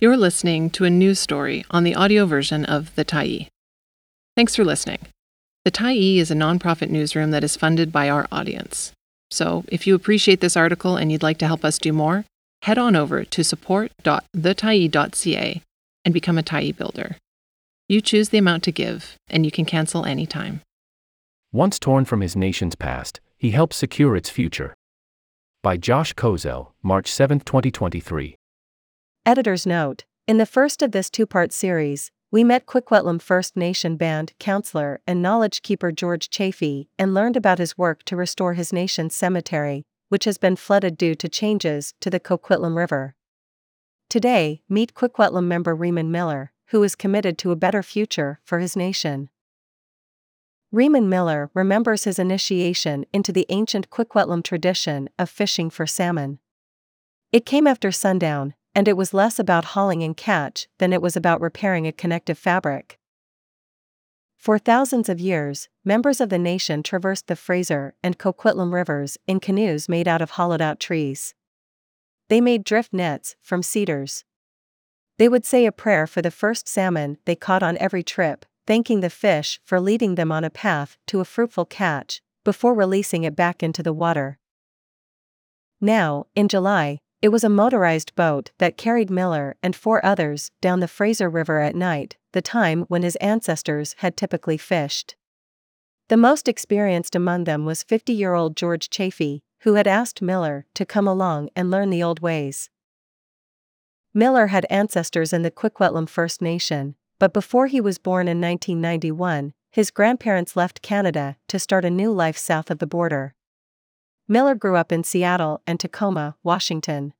You're listening to a news story on the audio version of The Tyee. Thanks for listening. The Tyee is a nonprofit newsroom that is funded by our audience. So, if you appreciate this article and you'd like to help us do more, head on over to support.thetyee.ca and become a Tyee builder. You choose the amount to give, and you can cancel anytime. Once torn from his nation's past, he helps secure its future. By Josh Kozelj, March 7, 2023. Editor's note In the first of this two part series, we met Kwikwetlem First Nation band counselor and knowledge keeper George Chaffee and learned about his work to restore his nation's cemetery, which has been flooded due to changes to the Coquitlam River. Today, meet Kwikwetlem member Reaman Miller, who is committed to a better future for his nation. Reaman Miller remembers his initiation into the ancient Kwikwetlem tradition of fishing for salmon. It came after sundown, and it was less about hauling and catch than it was about repairing a connective fabric. For thousands of years, members of the nation traversed the Fraser and Coquitlam rivers in canoes made out of hollowed out trees. They made drift nets from cedars. They would say a prayer for the first salmon they caught on every trip, thanking the fish for leading them on a path to a fruitful catch, before releasing it back into the water. Now, in July, it was a motorized boat that carried Miller and four others down the Fraser River at night, the time when his ancestors had typically fished. The most experienced among them was 50 year old George Chaffee, who had asked Miller to come along and learn the old ways. Miller had ancestors in the Kwikwetlem First Nation, but before he was born in 1991, his grandparents left Canada to start a new life south of the border. Miller grew up in Seattle and Tacoma, Washington.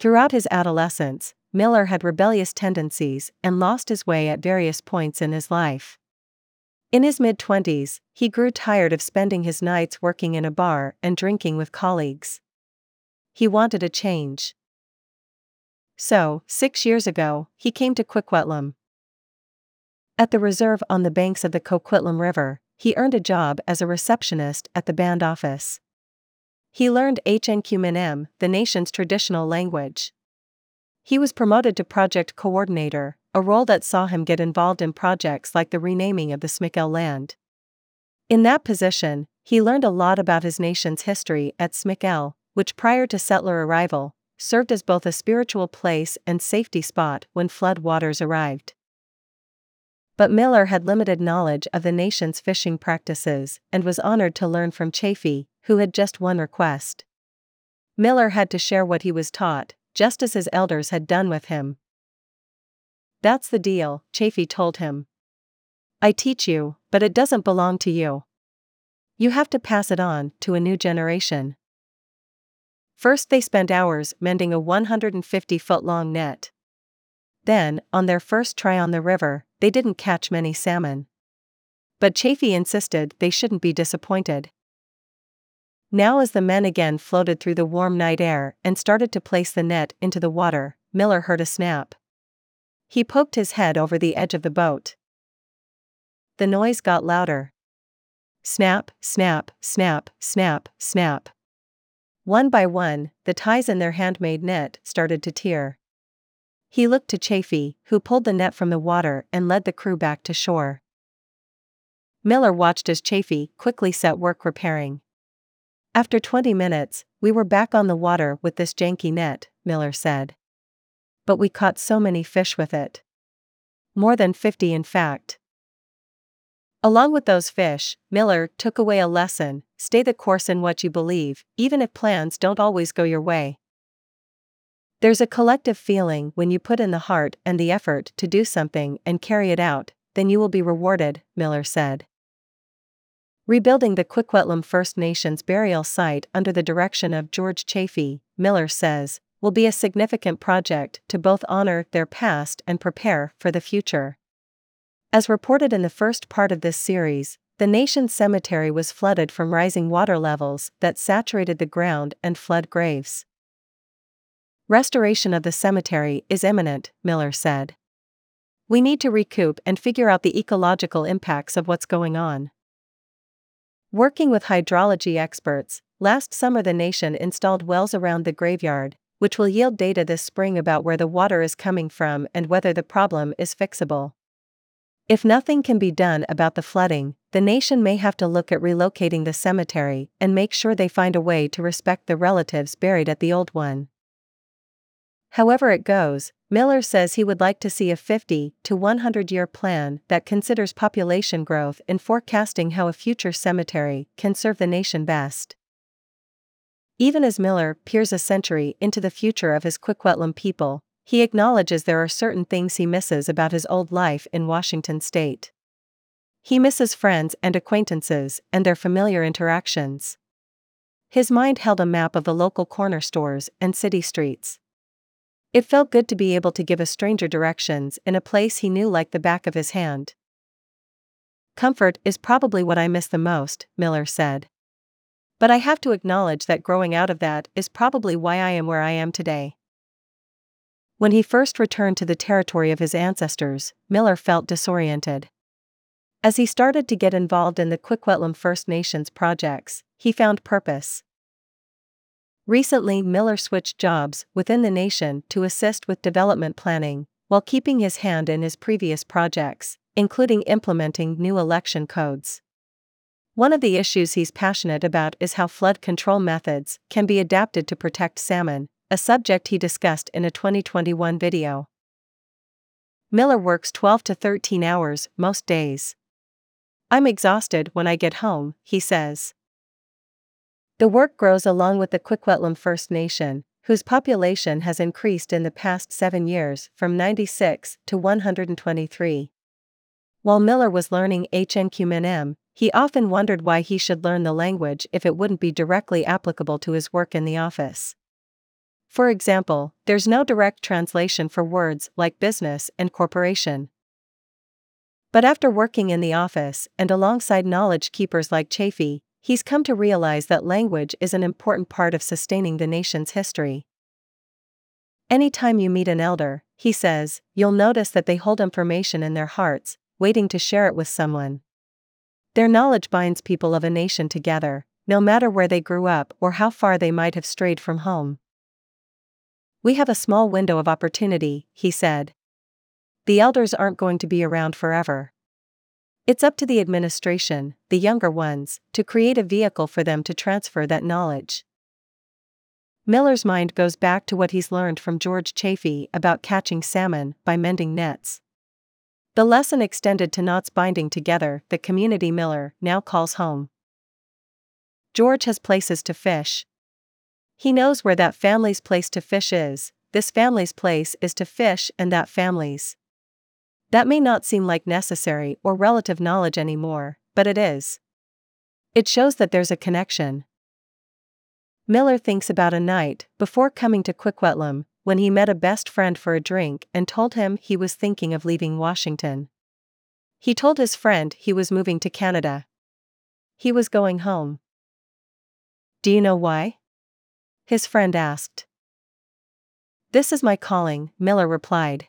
Throughout his adolescence, Miller had rebellious tendencies and lost his way at various points in his life. In his mid 20s, he grew tired of spending his nights working in a bar and drinking with colleagues. He wanted a change. So, six years ago, he came to Coquitlam. At the reserve on the banks of the Coquitlam River, he earned a job as a receptionist at the band office. He learned hən̓q̓əmin̓əm̓, the nation's traditional language. He was promoted to project coordinator, a role that saw him get involved in projects like the renaming of the Smickel land. In that position, he learned a lot about his nation's history at Smickel, which prior to settler arrival, served as both a spiritual place and safety spot when flood waters arrived. But Miller had limited knowledge of the nation's fishing practices and was honored to learn from Chaffee, who had just one request. Miller had to share what he was taught, just as his elders had done with him. That's the deal, Chaffee told him. I teach you, but it doesn't belong to you. You have to pass it on to a new generation. First, they spent hours mending a 150 foot long net. Then, on their first try on the river, they didn't catch many salmon. But Chaffee insisted they shouldn't be disappointed. Now, as the men again floated through the warm night air and started to place the net into the water, Miller heard a snap. He poked his head over the edge of the boat. The noise got louder. Snap, snap, snap, snap, snap. One by one, the ties in their handmade net started to tear. He looked to Chaffee, who pulled the net from the water and led the crew back to shore. Miller watched as Chaffee quickly set work repairing. After 20 minutes, we were back on the water with this janky net, Miller said. But we caught so many fish with it. More than 50 in fact. Along with those fish, Miller took away a lesson stay the course in what you believe, even if plans don't always go your way. There's a collective feeling when you put in the heart and the effort to do something and carry it out, then you will be rewarded, Miller said. Rebuilding the Kwikwetlem First Nations burial site under the direction of George Chaffee, Miller says, will be a significant project to both honor their past and prepare for the future. As reported in the first part of this series, the nation's cemetery was flooded from rising water levels that saturated the ground and flood graves. Restoration of the cemetery is imminent, Miller said. We need to recoup and figure out the ecological impacts of what's going on. Working with hydrology experts, last summer the nation installed wells around the graveyard, which will yield data this spring about where the water is coming from and whether the problem is fixable. If nothing can be done about the flooding, the nation may have to look at relocating the cemetery and make sure they find a way to respect the relatives buried at the old one. However it goes, Miller says he would like to see a 50 to 100 year plan that considers population growth in forecasting how a future cemetery can serve the nation best. Even as Miller peers a century into the future of his Kwikwetlem people, he acknowledges there are certain things he misses about his old life in Washington state. He misses friends and acquaintances and their familiar interactions. His mind held a map of the local corner stores and city streets. It felt good to be able to give a stranger directions in a place he knew like the back of his hand. Comfort is probably what I miss the most, Miller said. But I have to acknowledge that growing out of that is probably why I am where I am today. When he first returned to the territory of his ancestors, Miller felt disoriented. As he started to get involved in the Kwikwetlem First Nations projects, he found purpose. Recently, Miller switched jobs within the nation to assist with development planning, while keeping his hand in his previous projects, including implementing new election codes. One of the issues he's passionate about is how flood control methods can be adapted to protect salmon, a subject he discussed in a 2021 video. Miller works 12 to 13 hours most days. I'm exhausted when I get home, he says. The work grows along with the Kwikwetlem First Nation, whose population has increased in the past seven years from 96 to 123. While Miller was learning hən̓q̓əmin̓əm̓, he often wondered why he should learn the language if it wouldn't be directly applicable to his work in the office. For example, there's no direct translation for words like business and corporation. But after working in the office and alongside knowledge keepers like Chaffee, he's come to realize that language is an important part of sustaining the nation's history. Anytime you meet an elder, he says, you'll notice that they hold information in their hearts, waiting to share it with someone. Their knowledge binds people of a nation together, no matter where they grew up or how far they might have strayed from home. We have a small window of opportunity, he said. The elders aren't going to be around forever. It's up to the administration, the younger ones, to create a vehicle for them to transfer that knowledge. Miller's mind goes back to what he's learned from George Chaffee about catching salmon by mending nets. The lesson extended to knots binding together the community Miller now calls home. George has places to fish. He knows where that family's place to fish is, this family's place is to fish and that family's. That may not seem like necessary or relative knowledge anymore, but it is. It shows that there's a connection. Miller thinks about a night, before coming to Coquitlam, when he met a best friend for a drink and told him he was thinking of leaving Washington. He told his friend he was moving to Canada. He was going home. Do you know why? His friend asked. This is my calling, Miller replied.